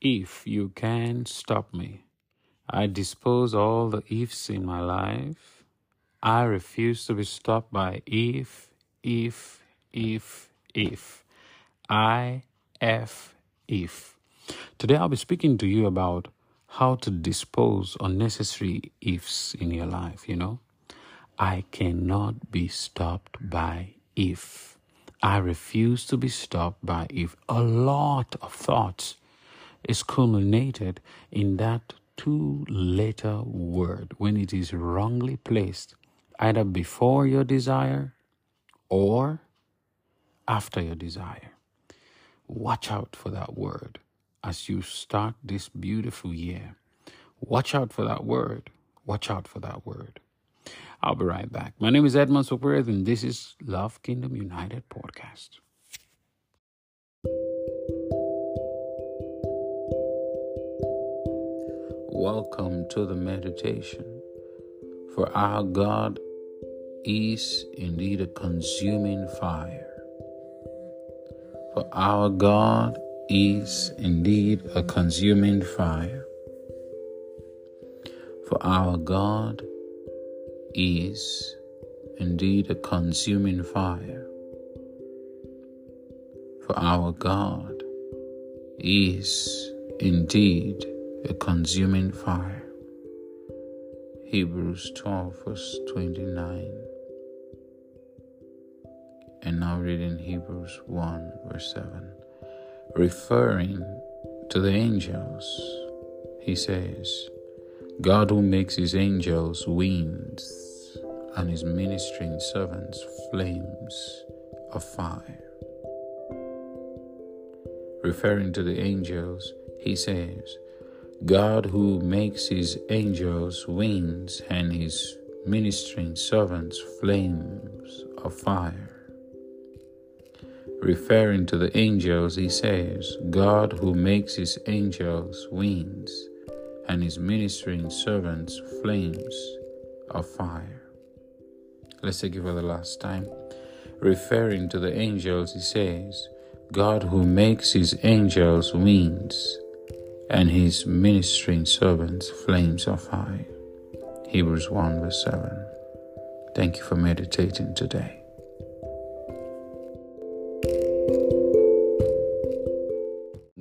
If you can stop me, I dispose all the ifs in my life. I refuse to be stopped by if, if, if, if. I, F, if. Today I'll be speaking to you about how to dispose unnecessary ifs in your life, you know. I cannot be stopped by if. I refuse to be stopped by if. A lot of thoughts is culminated in that two letter word when it is wrongly placed either before your desire or after your desire. Watch out for that word as you start this beautiful year. Watch out for that word. Watch out for that word. I'll be right back. My name is Edmund Sopirith, and this is Love Kingdom United Podcast. Welcome to the meditation. For our God is indeed a consuming fire. For our God is indeed a consuming fire. For our God is indeed a consuming fire. For our God is indeed a consuming fire. Hebrews 12, verse 29. And now reading Hebrews 1, verse 7. Referring to the angels, he says, God who makes his angels winds and his ministering servants flames of fire. Referring to the angels, he says, God who makes his angels winds and his ministering servants flames of fire. Referring to the angels, he says, God who makes his angels winds and his ministering servants flames of fire. Let's take it for the last time. Referring to the angels, he says, God who makes his angels winds and his ministering servants flames of fire. Hebrews 1 verse 7. Thank you for meditating today.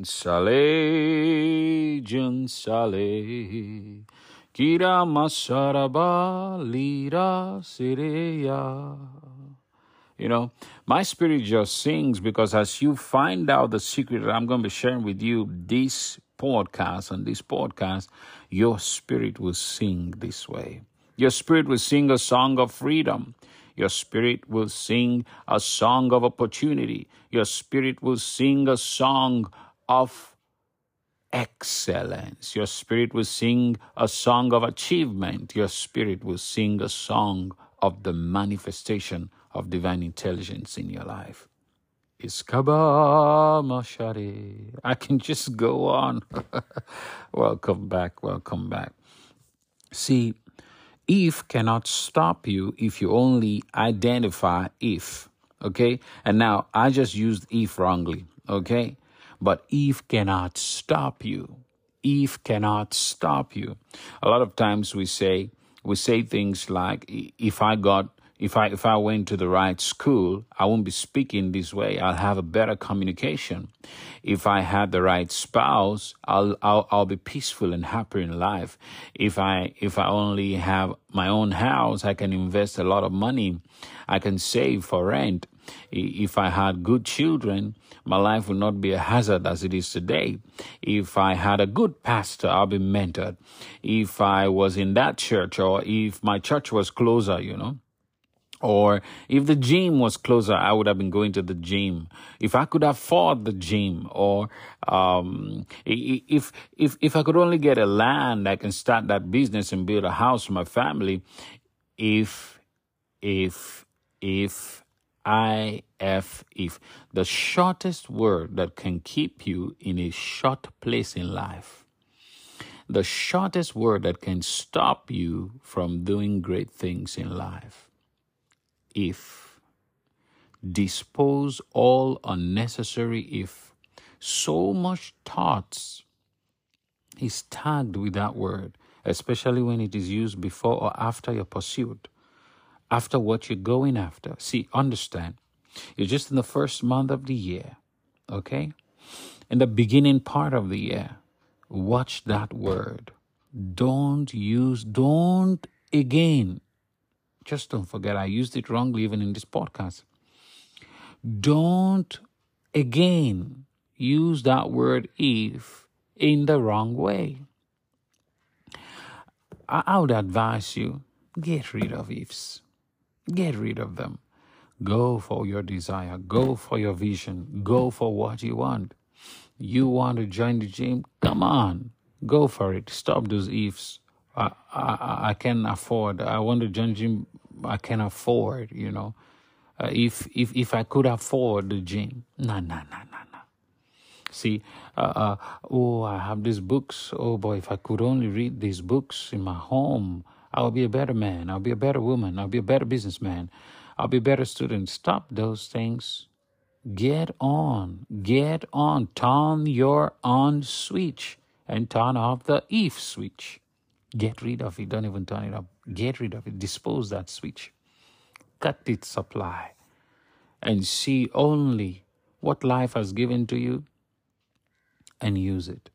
Sale, Jun Sale, Kira Masaraba, Lira Sireya. You know, my spirit just sings because as you find out the secret that I'm going to be sharing with you this podcast, on this podcast, your spirit will sing this way. Your spirit will sing a song of freedom. Your spirit will sing a song of opportunity. Your spirit will sing a song of excellence. Your spirit will sing a song of achievement. Your spirit will sing a song of the manifestation of divine intelligence in your life. Mashari. I can just go on. welcome back. Welcome back. See, if cannot stop you if you only identify if. Okay? And now I just used if wrongly. Okay? But if cannot stop you. If cannot stop you. A lot of times we say, we say things like, if I got if I if I went to the right school, I won't be speaking this way. I'll have a better communication. If I had the right spouse, I'll I'll, I'll be peaceful and happy in life. If I if I only have my own house, I can invest a lot of money. I can save for rent. If I had good children, my life would not be a hazard as it is today. If I had a good pastor, I'll be mentored. If I was in that church or if my church was closer, you know, or if the gym was closer, I would have been going to the gym. If I could afford the gym, or um, if if if I could only get a land, I can start that business and build a house for my family. If if if I F if the shortest word that can keep you in a short place in life the shortest word that can stop you from doing great things in life if. Dispose all unnecessary if. So much thoughts is tagged with that word, especially when it is used before or after your pursuit, after what you're going after. See, understand, you're just in the first month of the year, okay? In the beginning part of the year, watch that word. Don't use, don't again. Just don't forget, I used it wrongly even in this podcast. Don't again use that word if in the wrong way. I would advise you get rid of ifs, get rid of them. Go for your desire, go for your vision, go for what you want. You want to join the gym? Come on, go for it. Stop those ifs. I, I, can afford. I want to join gym. I can afford. You know, uh, if if if I could afford the gym, nah, nah, nah, nah, nah. See, uh, uh, oh, I have these books. Oh boy, if I could only read these books in my home, I'll be a better man. I'll be a better woman. I'll be a better businessman. I'll be a better student. Stop those things. Get on. Get on. Turn your on switch and turn off the if switch. Get rid of it. Don't even turn it up. Get rid of it. Dispose that switch. Cut its supply and see only what life has given to you and use it.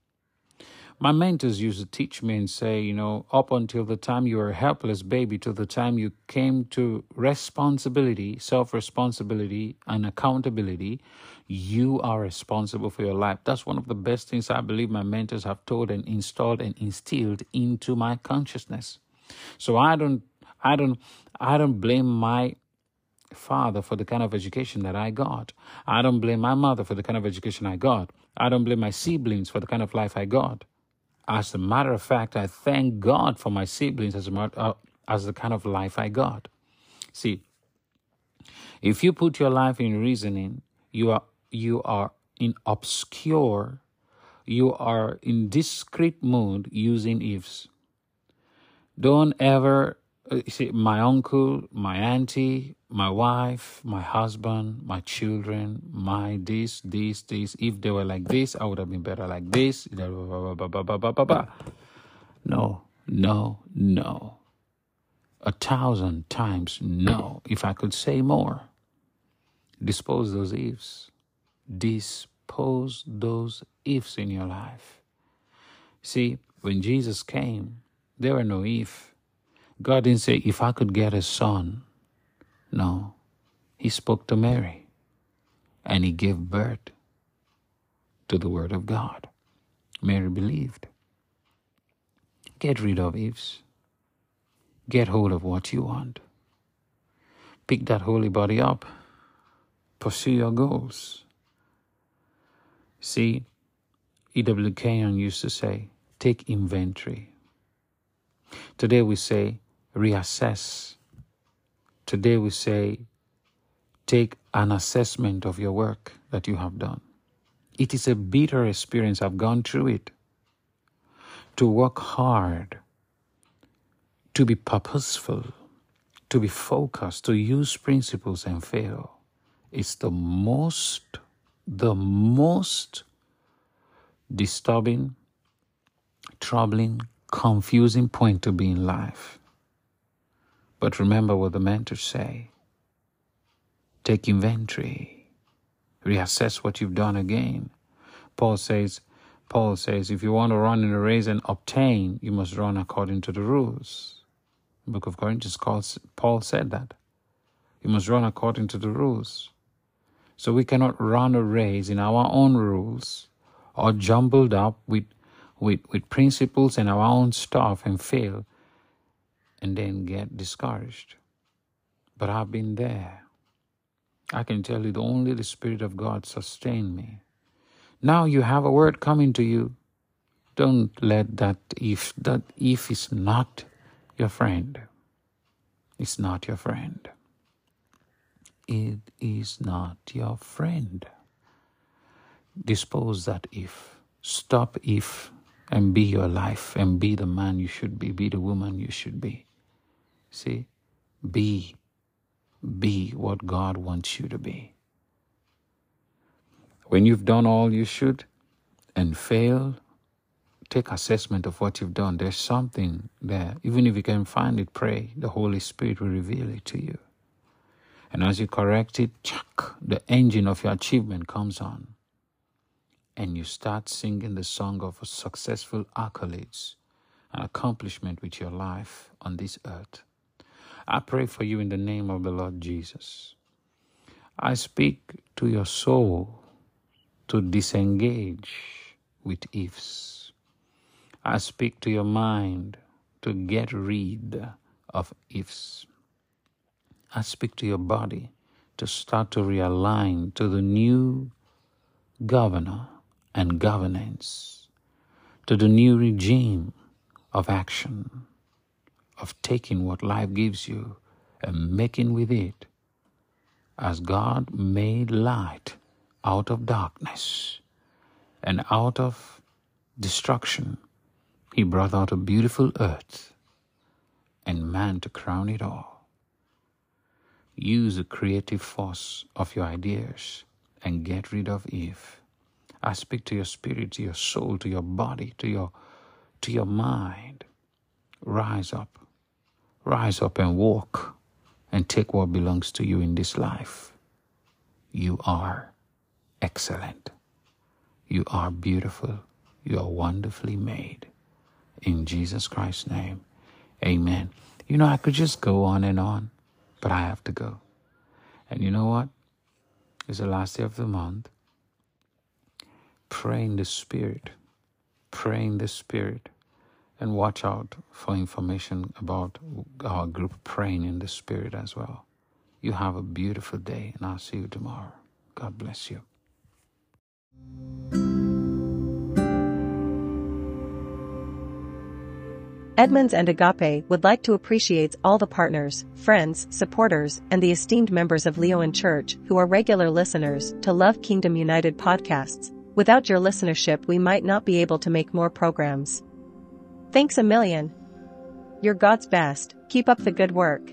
My mentors used to teach me and say, you know, up until the time you were a helpless baby, to the time you came to responsibility, self responsibility, and accountability, you are responsible for your life. That's one of the best things I believe my mentors have taught and installed and instilled into my consciousness. So I don't, I don't, I don't blame my father for the kind of education that I got. I don't blame my mother for the kind of education I got. I don't blame my siblings for the kind of life I got. As a matter of fact, I thank God for my siblings as, a, uh, as the kind of life I got. See, if you put your life in reasoning, you are you are in obscure, you are in discreet mood using ifs. Don't ever uh, see my uncle, my auntie, my wife, my husband, my children, my this, this, this. If they were like this, I would have been better like this. No, no, no. A thousand times no. If I could say more, dispose those ifs. Dispose those ifs in your life. See, when Jesus came, there were no if. God didn't say, if I could get a son, no, he spoke to Mary and he gave birth to the Word of God. Mary believed. Get rid of ifs. Get hold of what you want. Pick that holy body up. Pursue your goals. See, E.W. Kenyon used to say, take inventory. Today we say, reassess Today we say, take an assessment of your work that you have done. It is a bitter experience. I've gone through it. To work hard, to be purposeful, to be focused, to use principles and fail is the most, the most disturbing, troubling, confusing point to be in life. But remember what the mentors say take inventory, reassess what you've done again. Paul says, Paul says, if you want to run in a race and obtain, you must run according to the rules. The book of Corinthians calls, Paul said that. You must run according to the rules. So we cannot run a race in our own rules or jumbled up with, with, with principles and our own stuff and fail and then get discouraged. But I've been there. I can tell you the only the Spirit of God sustained me. Now you have a word coming to you. Don't let that if that if is not your friend. It's not your friend. It is not your friend. Dispose that if. Stop if and be your life and be the man you should be, be the woman you should be. See, be, be what God wants you to be. When you've done all you should and fail, take assessment of what you've done. There's something there. Even if you can find it, pray. The Holy Spirit will reveal it to you. And as you correct it, chuck, the engine of your achievement comes on. And you start singing the song of successful accolades and accomplishment with your life on this earth. I pray for you in the name of the Lord Jesus. I speak to your soul to disengage with ifs. I speak to your mind to get rid of ifs. I speak to your body to start to realign to the new governor and governance, to the new regime of action, of taking what life gives you and making with it as God made light out of darkness and out of destruction, he brought out a beautiful earth and man to crown it all. Use the creative force of your ideas and get rid of Eve. I speak to your spirit, to your soul, to your body, to your to your mind. Rise up. Rise up and walk and take what belongs to you in this life. You are excellent. You are beautiful. You are wonderfully made. In Jesus Christ's name, amen. You know, I could just go on and on, but I have to go. And you know what? It's the last day of the month. Pray in the Spirit. Pray in the Spirit. And watch out for information about our group praying in the Spirit as well. You have a beautiful day, and I'll see you tomorrow. God bless you. Edmonds and Agape would like to appreciate all the partners, friends, supporters, and the esteemed members of Leon Church who are regular listeners to Love Kingdom United podcasts. Without your listenership, we might not be able to make more programs. Thanks a million. You're God's best. Keep up the good work.